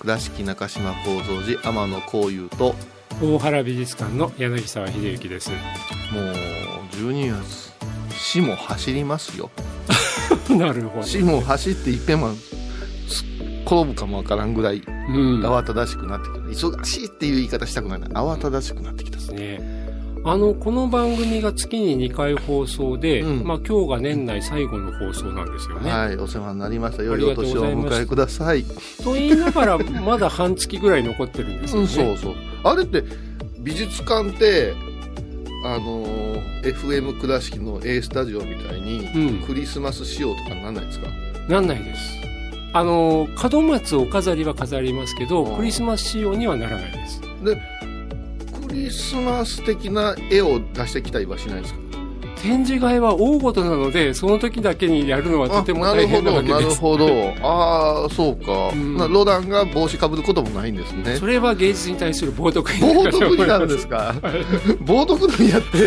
倉敷中島幸三寺天野幸雄と大原美術館の柳沢秀幸です。もう12月死も走りますよ。なるほど。死も走っていっぺんます転ぶかもわからんぐらいうん。慌ただしくなってきた。忙しいっていう言い方したくない。な慌ただしくなってきた。ねあのこの番組が月に2回放送で、うん。まあ、今日が年内最後の放送なんですよね、はいお世話になりました。良ありお年をお迎えください。と言いながらまだ半月ぐらい残ってるんですようん、ね、そうそう。あれって、美術館って、あのー FM 倉敷の A スタジオみたいに、うん。クリスマス仕様とかなんないですか？なんないです。あの門松お飾りは飾りますけどうんクリスマス仕様にはならないです。で、クリスマス的な絵を出してきたりはしないですか？展示会は大ごとなのでその時だけにやるのはとても大変なわけなです。るほど、なるほど。ああ、そうか。うん。なロダンが帽子かぶることもないんですね。それは芸術に対する冒涜に冒なるかと思います。涜になるんですか？冒涜なんやって。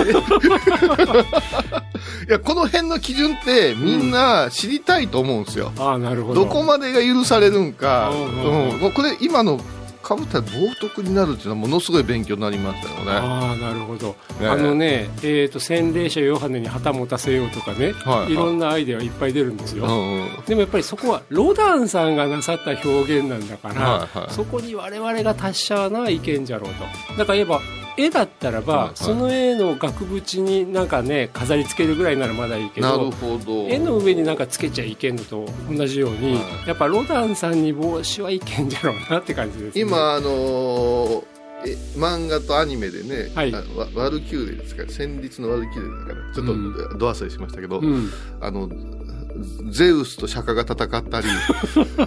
いや、この辺の基準ってみんな知りたいと思うんですよ。ああなるほど。どこまでが許されるんか、ううんんうん。うん。もうこれ今のかぶったら冒涜になるっていうのはものすごい勉強になりましたよね。ああなるほど、ね。あのね、えー、と洗礼者ヨハネに旗持たせようとかね、はいはい。いろんなアイデアいっぱい出るんですよ、うんうん。でもやっぱりそこはロダンさんがなさった表現なんだから、はいはい。そこに我々が達者ないけんじゃろうと。だから言えば絵だったらば、はいはい。その絵の額縁になんかね飾り付けるぐらいならまだいいけど。絵の上になんかつけちゃいけんのと同じように、はい。やっぱロダンさんに帽子はいけんじゃろうなって感じです、ね、今、あのーえ漫画とアニメでね、はい。あワワルキューレですか？戦慄のワルキューレですかねちょっと、うん。ド忘れしましたけど、うん。あのゼウスと釈迦が戦ったり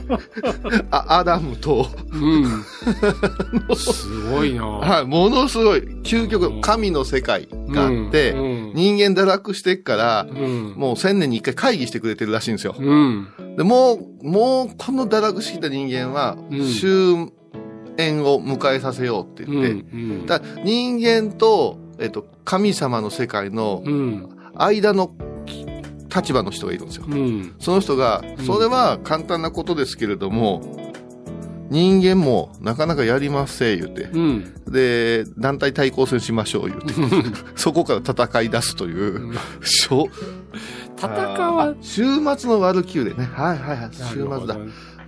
あアダムと、うん。すごいな はい、ものすごい究うん極神の世界があって、うん人間堕落してっから、うん。もう千年に一回会議してくれてるらしいんですよ。うん。でもう、もう、この堕落してきた人間はうん、終焉を迎えさせようってうん。言って、うん。だ人間と、えっと、神様の世界のうん。間の立場の人がいるんですよ。うん。その人がうん、それは簡単なことですけれども、人間もなかなかやりません言うて。うん。で、団体対抗戦しましょう言うて。そこから戦い出すという、しょ戦わあ、週末のワルキューレね。はいはいはい。週末だ。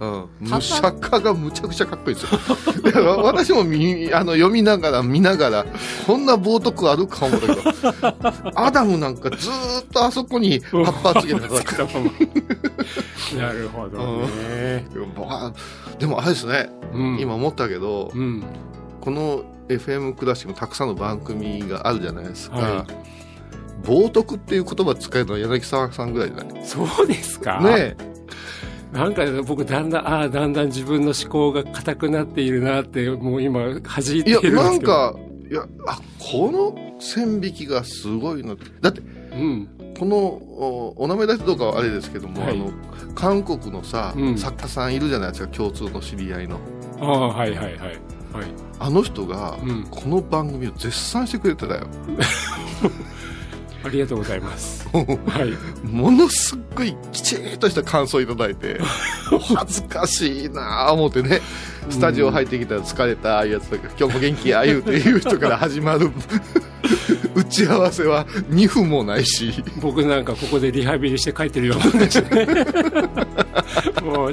うん。武者家がむちゃくちゃかっこいいですよ。だから私もみあの読みながら見ながら、こんな冒涜あるか思ったけど、アダムなんかずーっとあそこに葉っぱつけて戦ってなるほどね。あでもあれですね、うん今思ったけど、うん。この FM クラシックのたくさんの番組があるじゃないですか。は冒涜っていう言葉使えるのは柳沢さんぐらいじゃない？そうですかねなんか僕だんだん、ああ、だんだん自分の思考が硬くなっているなって、もう今、弾いていや、いるんですけど。なん、か、いや、あ、この線引きがすごいな。だって、うん。この、おお名前出してどうかはあれですけども、はいあの、韓国のさ、うん作家さんいるじゃないですか、共通の知り合いの。ああ、はいはいはい。はい。あの人が、うんこの番組を絶賛してくれてたよ。ありがとうございます。はい。ものすっごいきちっとした感想いただいて、恥ずかしいなぁ思ってね、スタジオ入ってきたら疲れたああいうやつとか、今日も元気や言うていう人から始まる 打ち合わせは2分もないし、僕なんかここでリハビリして書いてるようなもんですね。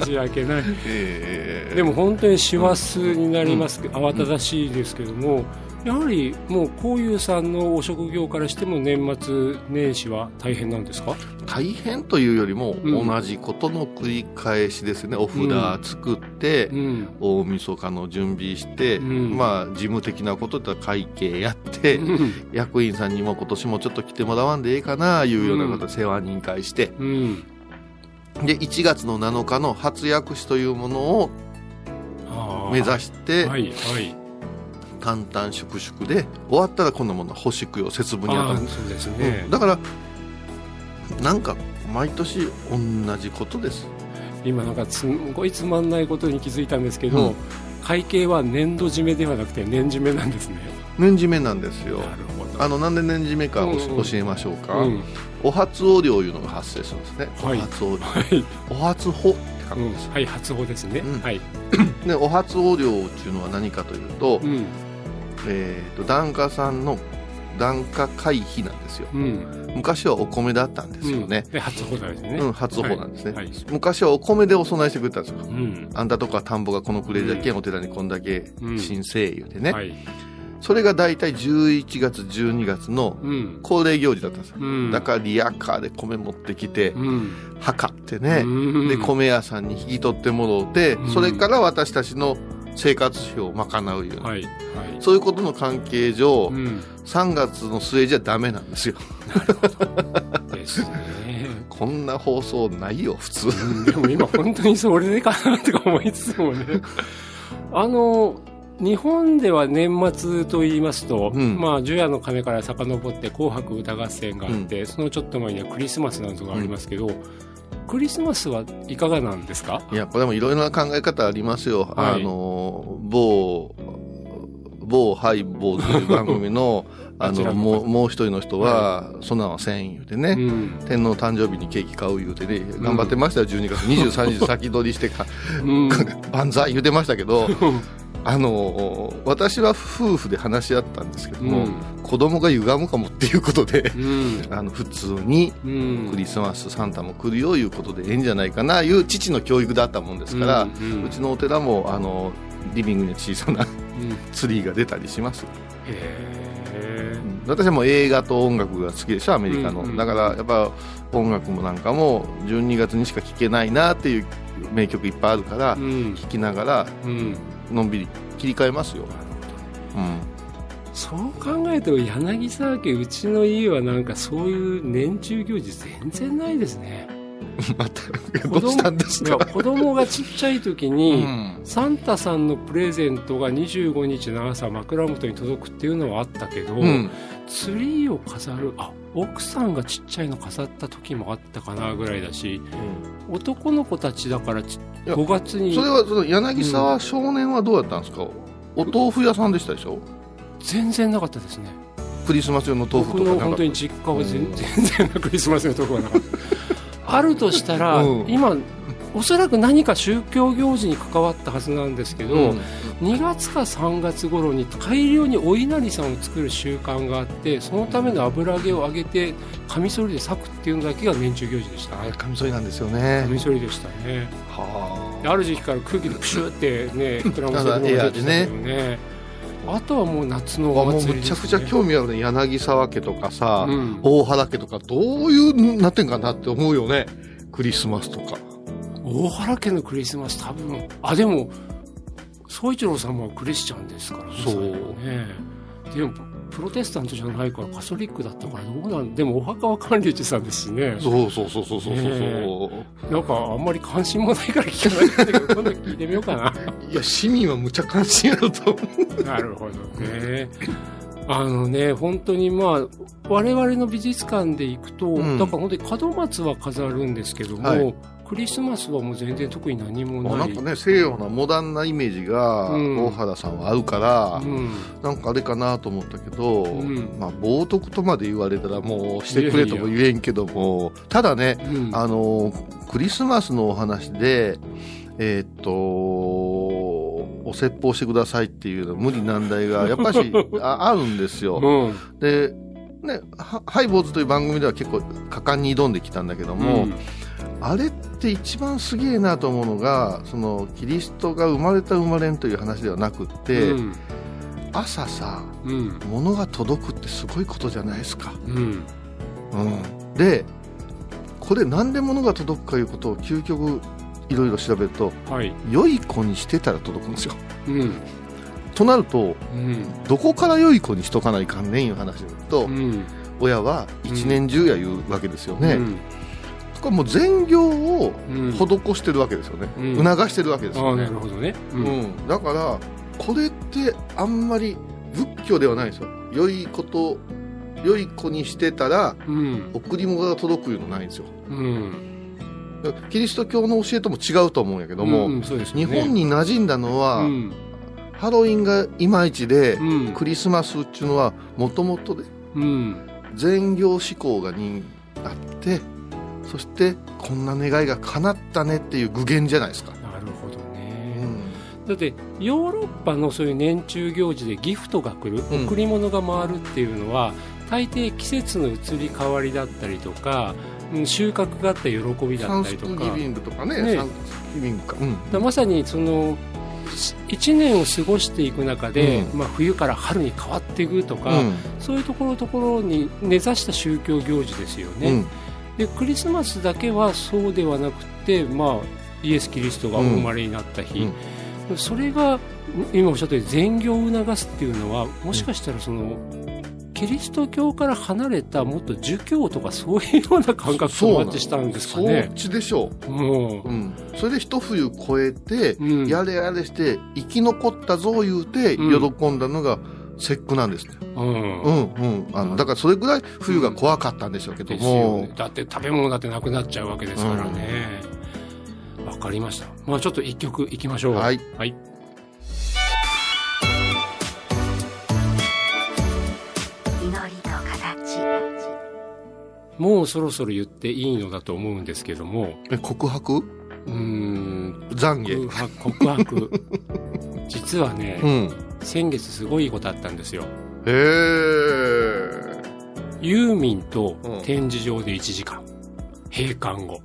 申し訳ない。えーでも本当に師走になりますけど、慌ただしいですけども、やはりもうこういうさんのお職業からしても年末年始は大変なんですか？大変というよりもうん。同じことの繰り返しですね、お札作って、うん。大晦日の準備して、うん。まあ事務的なことだったら会計やって、うん。役員さんにも今年もちょっと来てもらわんでええかないうようなことで世話人会して、うん。で1月の7日の初薬師というものを目指して、はいはい淡々粛々で終わったら今度もの星供養節分にあたるそうですね、うん。だからなんか毎年同じことです。今なんかすんごいつまんないことに気づいたんですけど、うん。会計は年度締めではなくて年締めなんですね。年締めなんですよ。なるほど。あのなんで年締めかおうんうん。教えましょうか、うん。お初お料いうのが発生するんですね、はい。お初お料はい、お初法って書くうんんです、はい初歩ですね、うん。はい、でお初お料っていうのは何かというと,、うんえー、と檀家さんの檀家会費なんですよ。うん。昔はお米だったんですよね。うん、で初歩ですね、うん、初歩なんですね、はい。はい。昔はお米でお供えしてくれたんですよ。うん。あんたとこは田んぼがこのくれだけ、お寺にこんだけうん。神聖言うてね、はい。それが大体11月12月のうん。恒例行事だったんですよ、うん。だからリアカーで米持ってきて、うん。測ってね、うん。で米屋さんに引き取ってもろうて、うん。それから私たちの生活費を賄うような、はいはい。そういうことの関係上、うん。3月の末じゃダメなんですよ。ですね。こんな放送ないよ普通。うんでも今本当にそれでかなとか思いつつもね。あの日本では年末と言いますと、うん。まあ、除夜の鐘から遡って紅白歌合戦があって、そのちょっと前にはクリスマスなどがありますけど、クリスマスはいかがなんですか？いやこれもいろいろな考え方ありますよ、はい。あの某某ハイボーという番組の あののもうもう一人の人は、そんなんはせん言うてね、うん。天皇誕生日にケーキ買う言うてね頑張ってましたよ。12月23日先取りしてかうん。万歳言うてましたけど あの私は夫婦で話し合ったんですけども、うん。子供が歪むかもっていうことでうん。あの普通にうん。クリスマスサンタも来るよいうことでええんじゃないかないう父の教育だったもんですから、ううん。うんちのお寺もあのリビングに小さなうん。ツリーが出たりします、へ私はもう映画と音楽が好きでしょアメリカの、うんうん。だからやっぱ音楽もなんかも12月にしか聴けないなっていう名曲いっぱいあるから聴きながらうんのんびり切り替えますよ、うん、そう考えると柳沢家うちの家はなんかそういう年中行事全然ないですね。またどうしたんですか、子供がちっちゃい時うに、ん。サンタさんのプレゼントが25日の朝枕元に届くっていうのはあったけど、うん。ツリーを飾る。あ奥さんがちっちゃいの飾った時もあったかなぐらいだし男の子たちだからちいや5月に。それはその柳沢少年はどうやったんですか、お豆腐屋さんでしたでしょ？全然なかったですね。クリスマス用の豆腐僕とかなかったの本当に実家は全然なクリスマスのとこはなかった。あるとしたら、うん。今おそらく何か宗教行事に関わったはずなんですけど、うん。2月か3月頃に大量にお稲荷さんを作る習慣があってそのための油揚げを揚げてカミソリで裂くっていうのだけが年中行事でした。あれカミソリなんですよね。カミソリでしたね。はである時期から空気でプシューってね膨らませるのが出てきたね。あとはもう夏のお祭りね、むちゃくちゃ興味あるね。柳沢家とかさ、うん。大原家とかどういうなってんかなって思うよね。クリスマスとか大原家のクリスマス多分。あでも宗一郎さんもクリスチャンですからねそう。ね。でもプロテスタントじゃないからカソリックだったからどうなんでもお墓は管理地さんですしね。そうそうそうそうそうそう、ねなんかあんまり関心もないから聞かないんだけど今度聞いてみようかな。いや市民はむちゃ関心あると思う。なるほどね。あのね、本当にまあ、我々の美術館で行くと、うん。だから本当に門松は飾るんですけども、はいクリスマスはもう全然特に何もな。ないんかね西洋なモダンなイメージがうん大原さんは合うから、うん。なんかあれかなと思ったけど、んまあ冒涜とまで言われたらもうしてくれとも言えんけどもただねうん。あのクリスマスのお話でえーっとお説法してくださいっていうの無理難題がやっぱし ああるんですよ。うん。でね、はハイボーズという番組では結構果敢に挑んできたんだけども、うんあれって一番すげえなと思うのがそのキリストが生まれた生まれんという話ではなくって、うん。朝さうん。物が届くってすごいことじゃないですか、うん。うん、でこれなんで物が届くかいうことを究極いろいろ調べるとはい。良い子にしてたら届くんですよ。うん。となるとうん。どこから良い子にしとかないかんねんいう話をと、うん。親は一年中や言うわけですよね、うんこれもう善行をうん。施してるわけですよね、うん。促してるわけですよね。るほどね。ううん。ん、だからこれってあんまり仏教ではないですよ。良いこと良い子にしてたらうん。贈り物が届くいうのないんですよ。うん。キリスト教の教えとも違うと思うんやけども、うんそうですよ日ね本に馴染んだのは、うん。ハロウィンがいまいちで、うん。クリスマスっていうのはもともとでうん。善行志向がにあってそしてこんな願いが叶ったねっていう具現じゃないですか、なるほどうねん。だってヨーロッパのそういう年中行事でギフトが来る、うん。贈り物が回るっていうのは大抵季節の移り変わりだったりとかうん収穫があった喜びだサンスったりとか。クギビングとかねね。サンスクギビングか、うん。まさにその1年を過ごしていく中で、うん。まあ、冬から春に変わっていくとか、うん。そういうところところに根ざした宗教行事ですよね、うんでクリスマスだけはそうではなくて、まあ、イエス・キリストがお生まれになった日、それが今おっしゃったように善行を促すっていうのはもしかしたらその、キリスト教から離れたもっと儒教とかそういうような感覚とマッチしたんですかそっね。ちでしょう。ん。う、うん、それで一冬越えて、うん。やれやれして生き残ったぞ言うてうん。喜んだのが節句なんですね、うんうんうんあのだからそれぐらい冬が怖かったんでしょうけどですよも、ね、だって食べ物だってなくなっちゃうわけですからね。わ、かりました。まあちょっと一曲いきましょう。はい。はい。祈りと形もうそろそろ言っていいのだと思うんですけども、え告白？うーん、懺悔告白、告白。実はね、うん先月すごいことあったんですよ。へえユーミンとうん展示場で1時間。閉館後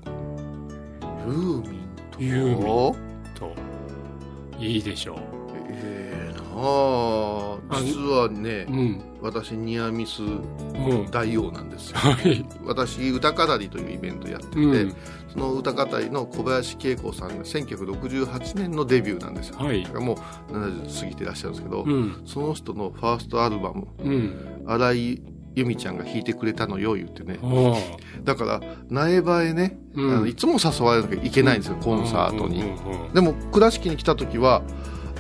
ユーミンと？ユーミンといいでしょええなああ実はねう。うん。私ニアミス大王なんですよ。はい。私歌語りというイベントやってて、うん。その歌語りの小林恵子さんが1968年のデビューなんですよ。はい。だ。からもう70過ぎてらっしゃるんですけど、うん。その人のファーストアルバムうん。「新井由美ちゃんが弾いてくれたのよ」言ってね。だから苗場へね、うん。あのいつも誘われなきゃいけないんですよ、コンサートに、でも倉敷に来た時は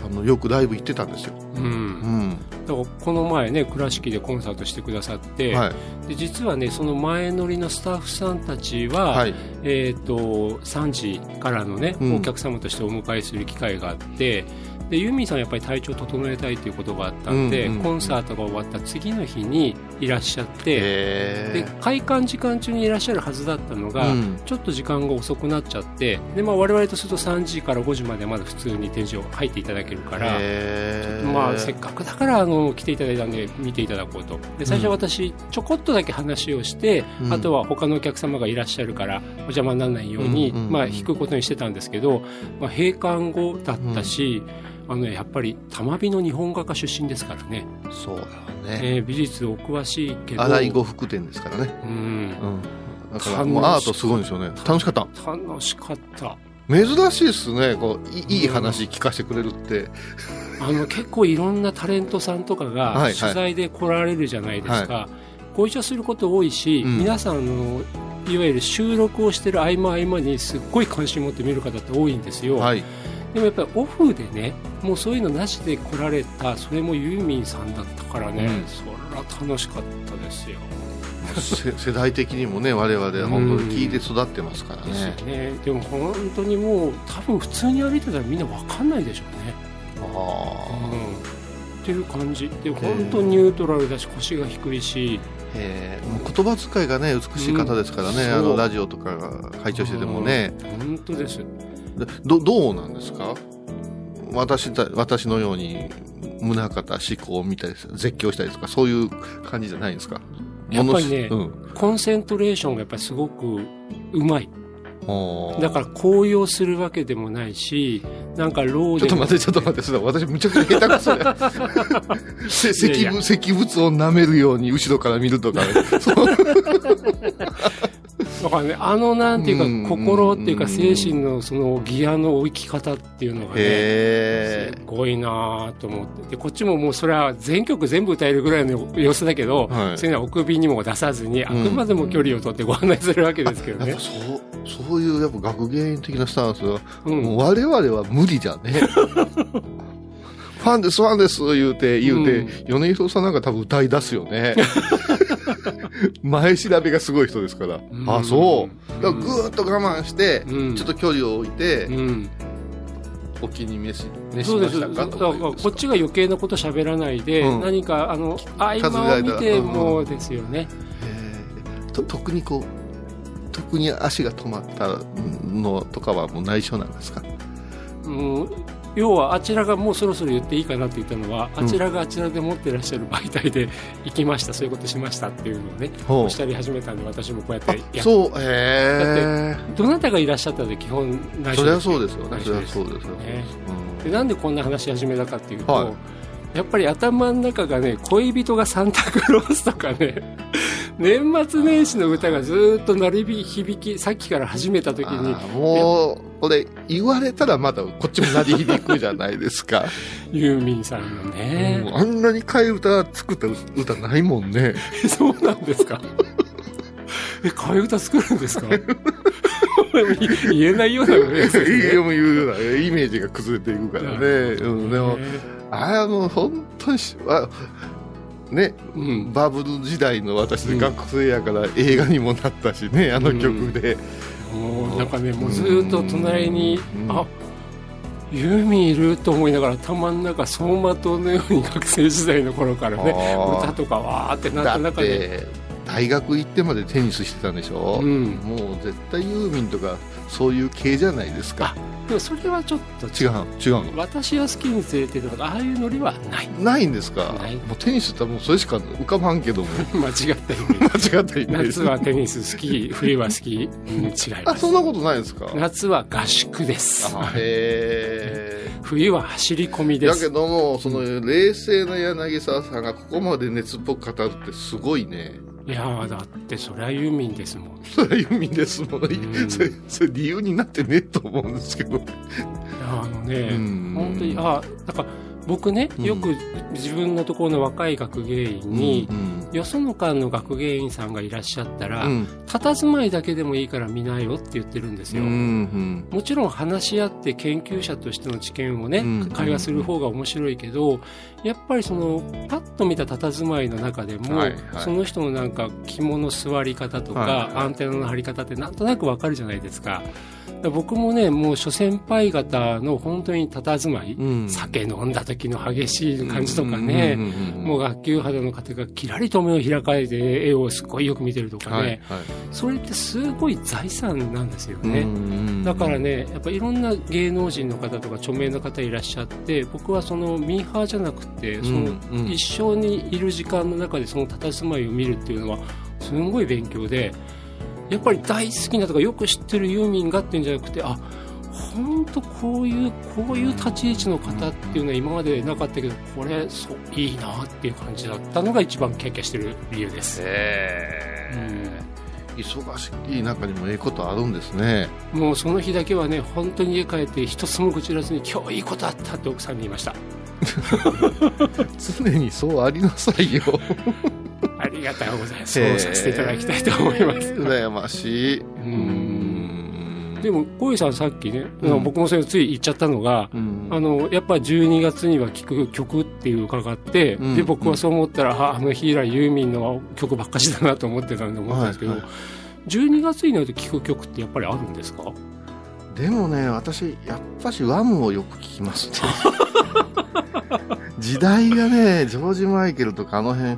あのよくライブ行ってたんですよ、うんだからこの前ね倉敷でコンサートしてくださって、はい。で実はねその前乗りのスタッフさんたちは、はい。えー、と3時からのね、うん。お客様としてお迎えする機会があってでユーミンさんはやっぱり体調を整えたいということがあったんで、うんうんうん。コンサートが終わった次の日にいらっしゃって、でへ開館時間中にいらっしゃるはずだったのが、うん。ちょっと時間が遅くなっちゃってで、まあ、我々とすると3時から5時までまだ普通に展示を入っていただけるから。えまあ、せっかくだからあの来ていただいたんで見ていただこうと。で最初は私ちょこっとだけ話をして、うん。あとは他のお客様がいらっしゃるからお邪魔にならないように、うんうんうんまあ、引くことにしてたんですけど、まあ、閉館後だったし、あのねやっぱり玉美の日本画家出身ですからね、そうだわね。えー美術お詳しいけど。新井呉服店ですからね、うん。うん、だからもうアートすごいんですよね。楽しかった。楽しかった。珍しいですね。こういいいい話聞かせてくれるって、あの結構いろんなタレントさんとかがはいはい。取材で来られるじゃないですか、ご一緒すること多いし、うん。皆さんのいわゆる収録をしてる合間合間にすっごい関心持って見る方って多いんですよ、はい。でもやっぱりオフでねもうそういうのなしで来られたそれもユーミンさんだったからね、うん。それは楽しかったですよ。せ 世代的にもね我々は本当に聞いて育ってますからですよね、ねでも本当にもう多分普通に歩いてたらみんな分かんないでしょうね。あうん。っていう感じ。で本当ニュートラルだし腰が低いし。えもう言葉遣いがね美しい方ですからね、うん。あのラジオとかが拝聴しててもね、うん。本当です。でどどうなんですか？私た私のように宗像志向を見たり絶叫したりとかそういう感じじゃないんですか？やっぱりねものすうん。コンセントレーションがやっぱりすごくうまい。だから紅葉するわけでもないしなんかローちょっと待って、ちょっと待って、私むちゃくちゃ下手くそや。せ石物、を舐めるように後ろから見るとか、そう。だからねあのなんていうか、うん心っていうか精神のそのギアの置き方っていうのがねへすごいなと思って。でこっちももうそれは全曲全部歌えるぐらいの様子だけど、はい。そういうのはお首にも出さずに、あうん。くまでも距離を取ってご案内するわけですけどね。そう、そういうやっぱ学芸員的なスタンスは、うん。我々は無理じゃね。ファンです、ファンです、言うて、言うて、米広さんなんか多分歌い出すよね。前調べがすごい人ですから。ん。あ、そう。だからぐーっと我慢して、うん。ちょっと距離を置いて、うん、お気に召し、召しそうです。ましたか？だからこっちが余計なこと喋らないで、うん。何かあの合間を見てもですよね、えーと特にこう特に足が止まったのとかはもう内緒なんですか？うん、要はあちらがもうそろそろ言っていいかなって言ったのは、うん。あちらがあちらで持ってらっしゃる媒体で行きましたそういうことしましたっていうのをねおっしゃり始めたんで私もこうやってやっそうえどなたがいらっしゃったで基本内緒えそりゃそうですよね。そうですよね。うん。でなんでこんな話し始めたかっていうと、はい。やっぱり頭の中がね恋人がサンタクロースとかね年末年始の歌がずーっと鳴り響きさっきから始めた時に。もうこれ言われたらまだこっちも鳴り響くじゃないですか、ユーミンさんのね、あんなに替え歌作った歌ないもんね。そうなんですか？え替え歌作るんですか？言えないようなね。いいよもう言うようなイメージが崩れていくからね、うん、でもあれはもう本当にしあねうん。バブル時代の私で学生やから映画にもなったしね、あの曲で、もうなんかねもうずーっと隣にうん。あユーミンいると思いながら頭の中走馬灯のように学生時代の頃からね歌とかわーってなった中でて大学行ってまでテニスしてたんでしょ、うん。もう絶対ユーミンとかそういう系じゃないですか。でもそれはちょっと違う違うの？私は好きに連れてるとかああいうノリはない。ないんですか？もうテニスってもうそれしか浮かばんけども。間違った 間違った夏はテニス好き冬は好き、うん、違います。あそんなことないですか？夏は合宿です。あへえ 冬は走り込みでだけすどもその冷静な柳沢さんがここまで熱っぽく語るってすごいねいやーだってそりゃユーミンですもん。それはユーミンですもん、ん。それそれ理由になってねえと思うんですけど。あのね、うん。本当にあだから僕ねよく自分のところの若い学芸員に、うんよその間の学芸員さんがいらっしゃったら、うん。佇まいだけでもいいから見なよって言ってるんですよ、うんもちろん話し合って研究者としての知見をね、うん会話する方が面白いけどやっぱりそのパッと見た佇まいの中でも、はいはい。その人のなんか肝の座り方とか、はいはい。アンテナの張り方ってなんとなくわかるじゃないですか僕もねもう諸先輩方の本当に佇まい、うん。酒飲んだ時の激しい感じとかね、もう学級肌の方がきらりと目を開かれて絵をすごいよく見てるとかね、はいはい。それってすごい財産なんですよね。うんだからね、やっぱいろんな芸能人の方とか著名な方いらっしゃって、僕はそのミーハーじゃなくて、その一生にいる時間の中でその佇まいを見るっていうのは、すんごい勉強で、やっぱり大好きなとかよく知ってるユーミンがっていうんじゃなくて、あ、本当こういう、こういう立ち位置の方っていうのは今までなかったけど、これ、そう、いいなっていう感じだったのが一番キャッキャしてる理由です。へえ忙しい中にもええことあるんですねもうその日だけはね、本当に家帰って一つも口らずに今日いいことあったって奥さんに言いました。常にそうありなさいよありがとうございます。そうさせていただきたいと思います。羨ましい。うん。でも、小井さんさっきね、うん。僕もそれつい言っちゃったのが、うん。あの、やっぱ12月には聴く曲っていう伺って、うん。で、僕はそう思ったら、ああの日以来ユーミンの曲ばっかしだなと思ってたんで思ったんですけど、はい。は12月になると聴く曲ってやっぱりあるんですか？でもね私やっぱしワムをよく聞きますね。時代がねジョージ・マイケルとかあの辺だ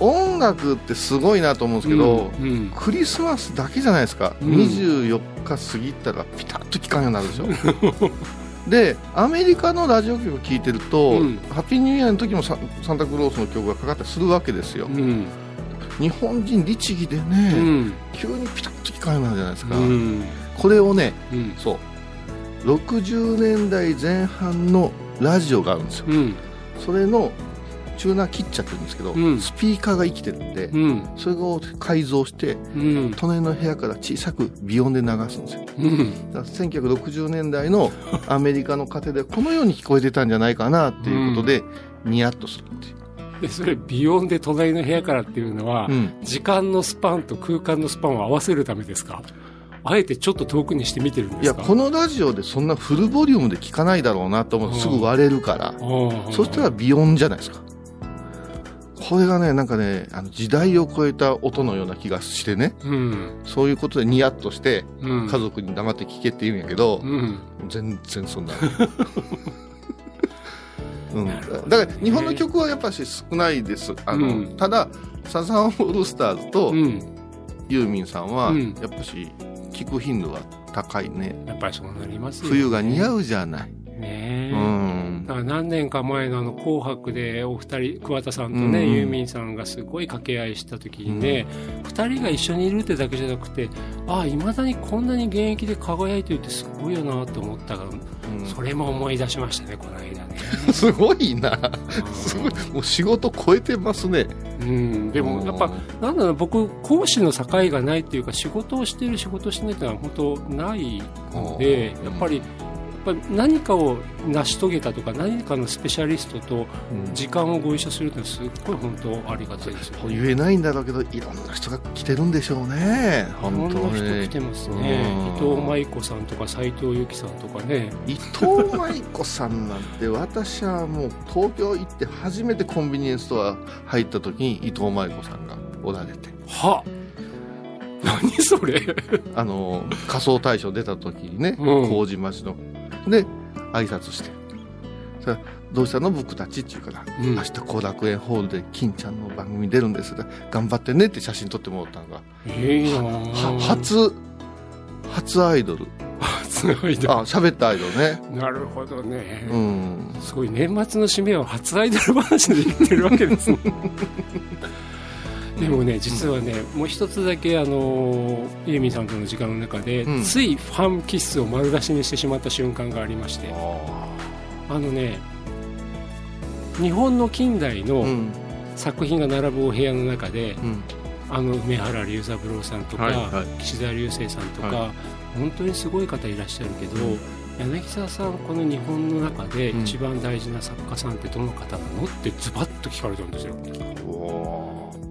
音楽ってすごいなと思うんですけど、うんうん。クリスマスだけじゃないですか、うん。24日過ぎたらピタッと聞かんようになるでしょ。でアメリカのラジオ局聞いてると、うん。ハッピーニューイヤーの時もササンタクロースの曲がかかったりするわけですよ、うん。日本人律儀でうね、ん。急にピタッと聞かんようになるじゃないですか、うん。これをねうん。そう。60年代前半のラジオがあるんですよ。うん。それのチューナー切っちゃってるんですけど、うん。スピーカーが生きてるんで、うん。それを改造してうん。隣の部屋から小さくビヨンで流すんですよ。うん。だから1960年代の アメリカの家庭でこのように聞こえてたんじゃないかなっていうことで、ニヤッとするっていう、でそれビヨンで隣の部屋からっていうのは、うん。時間のスパンと空間のスパンを合わせるためですか？あえてちょっと遠くにして見てるんいですか？やこのラジオでそんなフルボリュームで聞かないだろうなと思う。うん。すぐ割れるから、のそしたらビヨンじゃないですかこれがねなんかねあの時代を超えた音のような気がしてねうんそういうことでニヤッとしてうん家族に黙って聞けって言うんやけど、うん全然そんな。うん、だから日本の曲はやっぱし少ないです。あの、うんただ、サザンオールスターズとうんユーミンさんは、うんやっぱし聞く頻度が高いね。やっぱりそうなりますよね冬が似合うじゃない。ね。だから何年か前のあの紅白でお二人桑田さんとね、うんユーミンさんがすごい掛け合いした時にね、二人が一緒にいるってだけじゃなくてああいまだにこんなに現役で輝いてるってすごいよなって思ったから、うん。それも思い出しましたねこの間ね、すごいな。すごい。もう仕事超えてますね。うん、でもやっぱなんだろう僕講師の境がないっていうか仕事をしてる仕事をしてないっていうのは本当ないのでうん。やっぱりぱり何かを成し遂げたとか何かのスペシャリストとうん時間をご一緒するってすっごい本当ありがたいですよね。言えないんだろうけど、いろんな人が来てるんでしょうね。いろん本当な人ね来てますね。うん伊藤舞子さんとか斉藤由貴さんとかね。伊藤舞子さんなんて私はもう東京行って初めてコンビニエンスストア入った時に伊藤舞子さんがおられては何それあの仮装大賞出た時にねうん麹町ので挨拶してそどうしたの僕たちって言うから、うん明日後楽園ホールで金ちゃんの番組出るんです頑張ってねって写真撮ってもらったのがいいなはぁ。初初アイドル初アイドあ喋ったアイドルねル。なるほどね。うんすごい年末の締めは初アイドル話で言ってるわけですね。でもね、実はね、もう一つだけ、あのユーミンさんとの時間の中で、うん。ついファンキスを丸出しにしてしまった瞬間がありまして、あのね、日本の近代うのん。作品が並ぶお部屋の中で、うん。あの梅原龍三郎さんとか、はいはい。岸田流星さんとか、は本当にすごい方いらっしゃるけど、うん。柳沢さんこの日本の中でうん。一番大事な作家さんってどの方なのってズバッと聞かれたんですよ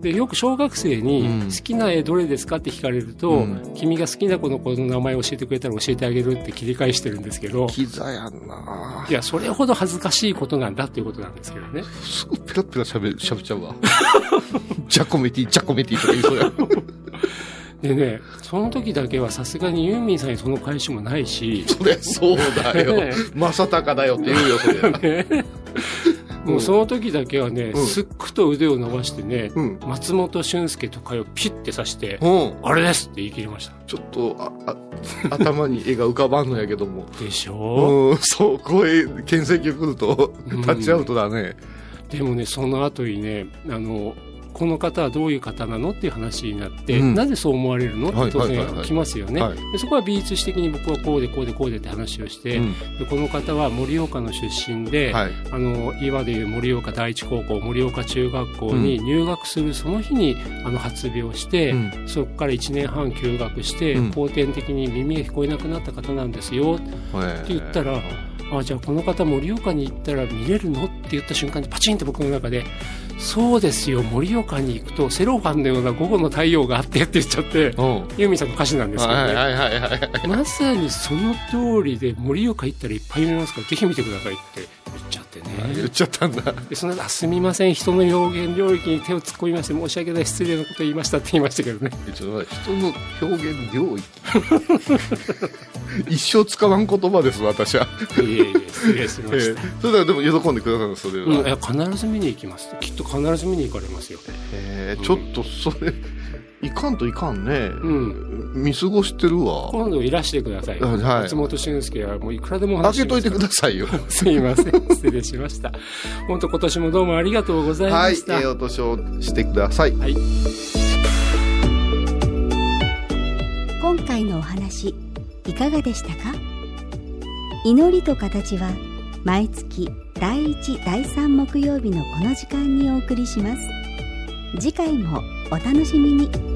でよく小学生うん。に好きな絵どれですかって聞かれると、うん。君が好きな子の子の名前を教えてくれたら教えてあげるって切り返してるんですけどキザやんな。いやそれほど恥ずかしいことなんだっていうことなんですけどね。すぐペラペラしゃべしゃべっちゃうわジャコメティジャコメティとか言いそうや。でねその時だけはさすがにユーミンさんにその返しもないし。そりゃそうだよ。ね。正隆だよって言うよそれ。ねもうその時だけはね、うん。すっくと腕を伸ばしてね、うん。松本俊介とかをピッて刺して、うん。あれですって言い切りました。ちょっとああ 頭に絵が浮かばんのやけども。でしょ、うん。そう声牽制球来るとうん。タッチアウトだね。でもね、その後にね、あの、この方はどういう方なのっていう話になって、うん。なぜそう思われるの？はいって当然来ますよね、そこは美術史的に僕はこうでこうでこうでって話をして、うん。でこの方は盛岡の出身で、はい。あの岩でいう盛岡第一高校盛岡中学校に入学するその日にあの発病して、うん。そこから1年半休学して、うん。後天的に耳が聞こえなくなった方なんですよ。って言ったら、あじゃあこの方盛岡に行ったら見れるの？って言った瞬間にパチンって僕の中でそうですよ盛岡に行くとセロファンのような午後の太陽があってって言っちゃってうん。ユーミンさんの歌詞なんですけどね、まさにその通りで盛岡行ったらいっぱい見れますからぜひ見てくださいって言っちゃったんだ。でその後あすみません人の表現領域に手を突っ込みまして申し訳ない失礼なこと言いましたって言いましたけどね。ちょっと人の表現領域？一生使わん言葉です私は、いえいえ失礼しまえした、ーそれではでも喜んでくださるのそれは、うん、いや必ず見に行きます。きっと必ず見に行かれますよ。えーちょっとそれいかんといかんね、うん。見過ごしてるわ。今度いらしてください、あ はい。松本俊介はもういくらでも話しけといてくださいよ。すいません。失礼しました。本当今年もどうもありがとうございはいました、ええお年をしてください。はい。今回のお話いかがでしたか？祈りと形は毎月第1第3木曜日のこの時間にお送りします。次回もお楽しみに